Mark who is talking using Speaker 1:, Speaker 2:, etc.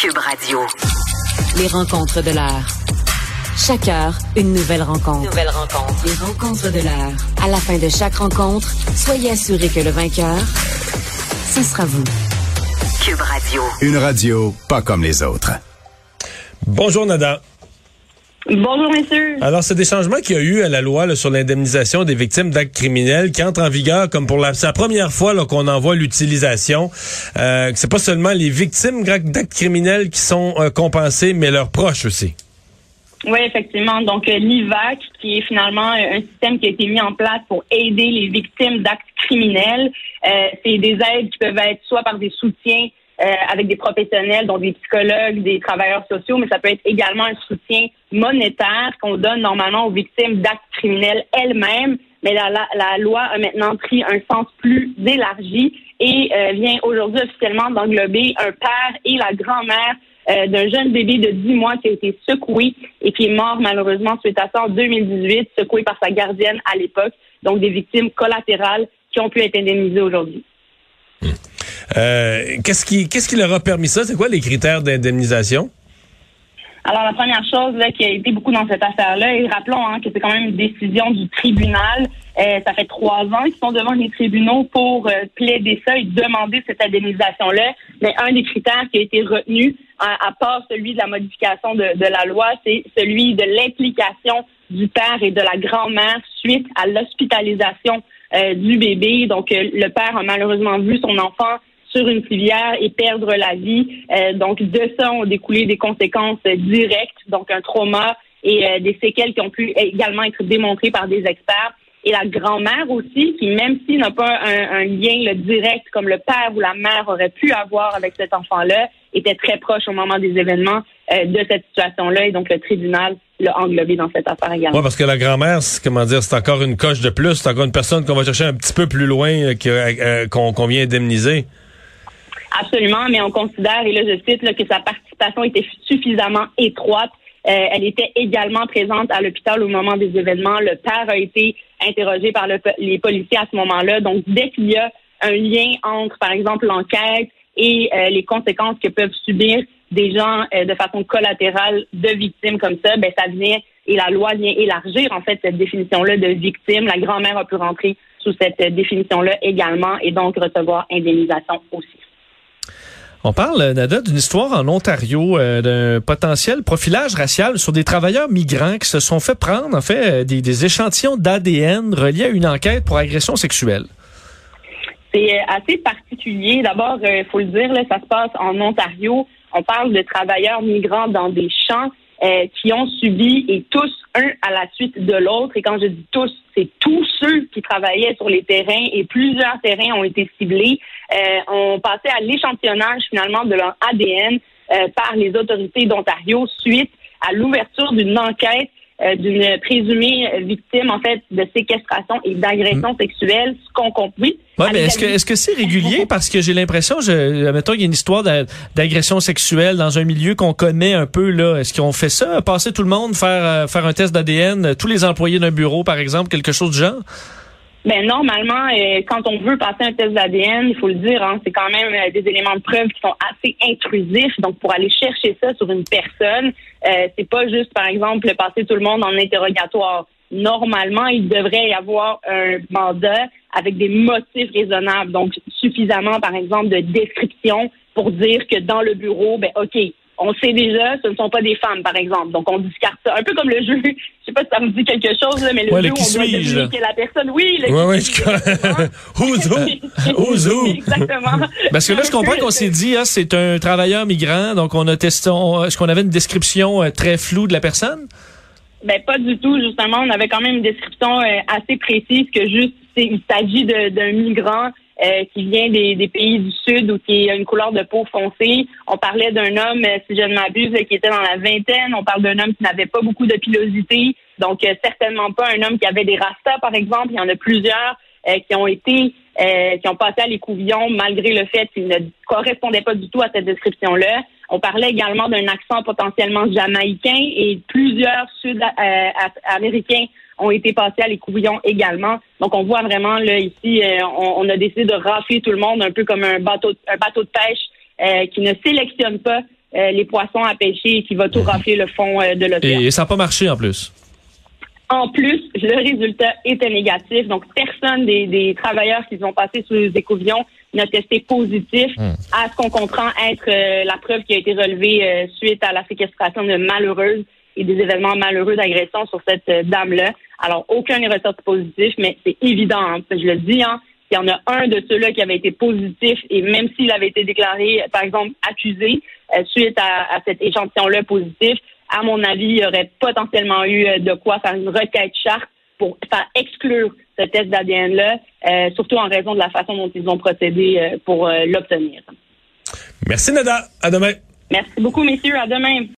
Speaker 1: Cube Radio.
Speaker 2: Les rencontres de l'heure. Chaque heure, une nouvelle rencontre.
Speaker 1: Nouvelle rencontre.
Speaker 2: Les rencontres de l'heure. À la fin de chaque rencontre, soyez assurés que le vainqueur, ce sera vous.
Speaker 1: Cube Radio.
Speaker 3: Une radio pas comme les autres.
Speaker 4: Bonjour Nada.
Speaker 5: Bonjour, messieurs.
Speaker 4: Alors, c'est des changements qu'il y a eu à la loi là, sur l'indemnisation des victimes d'actes criminels qui entrent en vigueur comme pour la, première fois qu'on en voit l'utilisation. Euh, c'est pas seulement les victimes d'actes criminels qui sont euh, compensées, mais leurs proches aussi.
Speaker 5: Oui, effectivement. Donc, euh, l'IVAC, qui est finalement euh, un système qui a été mis en place pour aider les victimes d'actes criminels. Euh, c'est des aides qui peuvent être soit par des soutiens euh, avec des professionnels, dont des psychologues, des travailleurs sociaux, mais ça peut être également un soutien monétaire qu'on donne normalement aux victimes d'actes criminels elles-mêmes. Mais la, loi a maintenant pris un sens plus élargi et euh, vient aujourd'hui officiellement d'englober un père et la grand-mère euh, d'un jeune bébé de 10 mois qui a été secoué et qui est mort malheureusement suite à ça en 2018, secoué par sa gardienne à l'époque. Donc des victimes collatérales qui ont pu être indemnisées aujourd'hui.
Speaker 4: Euh, qu'est-ce qui, qu'est-ce qui leur a permis ça? C'est quoi les critères d'indemnisation?
Speaker 5: Alors, la première chose qui a été beaucoup dans cette affaire-là, et rappelons hein, que c'est quand même une décision du tribunal. Euh, ça fait trois ans qu'ils sont devant les tribunaux pour euh, plaider ça et demander cette indemnisation-là. Mais un des critères qui a été retenu, à, à part celui de la modification de, de la loi, c'est celui de l'implication du père et de la grand-mère suite à l'hospitalisation euh, du bébé. Donc, euh, le père a malheureusement vu son enfant sur une civière et perdre la vie. Euh, donc, de ça ont découlé des conséquences directes, donc un trauma et des séquelles qui ont pu également être démontrées par des experts. Et la grand-mère aussi, qui même s'il n'a pas un, lien direct comme le père ou la mère aurait pu avoir avec cet enfant-là, était très proche au moment des événements de cette situation-là. Et donc, le tribunal l'a englobé dans cette affaire également.
Speaker 4: Oui, parce que la grand-mère, comment dire, c'est encore une coche de plus. C'est encore une personne qu'on va chercher un petit peu plus loin, euh, euh, qu'on qu vient indemniser.
Speaker 5: Absolument, mais on considère, et là je cite, là, que sa participation était suffisamment étroite. Euh, elle était également présente à l'hôpital au moment des événements. Le père a été interrogé par le, les policiers à ce moment-là. Donc, dès qu'il y a un lien entre, par exemple, l'enquête et euh, les conséquences que peuvent subir des gens euh, de façon collatérale de victimes comme ça, ben ça vient et la loi vient élargir en fait cette définition-là de victime. La grand-mère a pu rentrer sous cette définition-là également et donc recevoir indemnisation aussi.
Speaker 6: On parle, Nada, d'une histoire en Ontario euh, d'un potentiel profilage racial sur des travailleurs migrants qui se sont fait prendre, en fait, euh, des, des échantillons d'ADN reliés à une enquête pour agression sexuelle.
Speaker 5: C'est assez particulier. D'abord, il faut le dire, là, ça se passe en Ontario. On parle de travailleurs migrants dans des champs euh, qui ont subi et tous un à la suite de l'autre. Et quand je dis tous, c'est tous ceux qui travaillaient sur les terrains et plusieurs terrains ont été ciblés. Euh, on passait à l'échantillonnage finalement de leur ADN euh, par les autorités d'Ontario suite à l'ouverture d'une enquête euh, d'une présumée victime en fait de séquestration et d'agression mmh. sexuelle, ce qu'on compris.
Speaker 6: Oui, mais est-ce que est-ce que c'est régulier? Parce que j'ai l'impression, je, mettons qu'il y a une histoire d'agression sexuelle dans un milieu qu'on connaît un peu là. Est-ce qu'on fait ça, passer tout le monde, faire euh, faire un test d'ADN, tous les employés d'un bureau par exemple, quelque chose du genre?
Speaker 5: Ben normalement, euh, quand on veut passer un test d'ADN, il faut le dire, hein, c'est quand même euh, des éléments de preuve qui sont assez intrusifs. Donc, pour aller chercher ça sur une personne, euh, c'est pas juste, par exemple, passer tout le monde en interrogatoire. Normalement, il devrait y avoir un mandat avec des motifs raisonnables, donc suffisamment, par exemple, de description pour dire que dans le bureau, ben ok, on sait déjà, ce ne sont pas des femmes, par exemple. Donc, on discarte ça. Un peu comme le jeu, je sais pas si ça me dit quelque chose, là, mais le
Speaker 6: ouais,
Speaker 5: jeu,
Speaker 6: le
Speaker 5: on doit deviner que la personne, oui, le
Speaker 4: ouais, ouais, je... Who's who? Who's who?
Speaker 5: Exactement.
Speaker 6: Parce que là, je comprends qu'on s'est dit, ah, c'est un travailleur migrant, donc on a testé, est-ce qu'on avait une description euh, très floue de la personne?
Speaker 5: Ben, pas du tout, justement. On avait quand même une description euh, assez précise que juste, il s'agit d'un migrant euh, qui vient des, des, pays du Sud ou qui a une couleur de peau foncée. On parlait d'un homme, euh, si je ne m'abuse, qui était dans la vingtaine. On parle d'un homme qui n'avait pas beaucoup de pilosité. Donc, euh, certainement pas un homme qui avait des rastas, par exemple. Il y en a plusieurs euh, qui ont été, qui ont passé à l'écouvillon malgré le fait qu'ils ne correspondaient pas du tout à cette description-là. On parlait également d'un accent potentiellement jamaïcain et plusieurs Sud-Américains ont été passés à l'écouvillon également. Donc, on voit vraiment, là, ici, euh, on, on, a décidé de rafler tout le monde un peu comme un bateau, un bateau de pêche euh, qui ne sélectionne pas euh, les poissons à pêcher et qui va tout rafler le fond de l'océan.
Speaker 6: Et, ça n'a pas marché en plus?
Speaker 5: En plus, le résultat était négatif. Donc, personne des, des travailleurs qui ont passé sous les écouvillons n'a testé positif à ce qu'on comprend être euh, la preuve qui a été relevée euh, suite à la séquestration de malheureuses et des événements malheureux d'agression sur cette euh, dame-là. Alors, aucun n'est ressorti positif, mais c'est évident, hein, je le dis, hein, il y en a un de ceux-là qui avait été positif et même s'il avait été déclaré, par exemple, accusé suite à, à cet échantillon-là positif, à mon avis, il y aurait potentiellement eu de quoi faire une requête charte pour faire exclure ce test d'ADN-là, euh, surtout en raison de la façon dont ils ont procédé euh, pour euh, l'obtenir.
Speaker 4: Merci, Nada. À demain.
Speaker 5: Merci beaucoup, messieurs. À demain.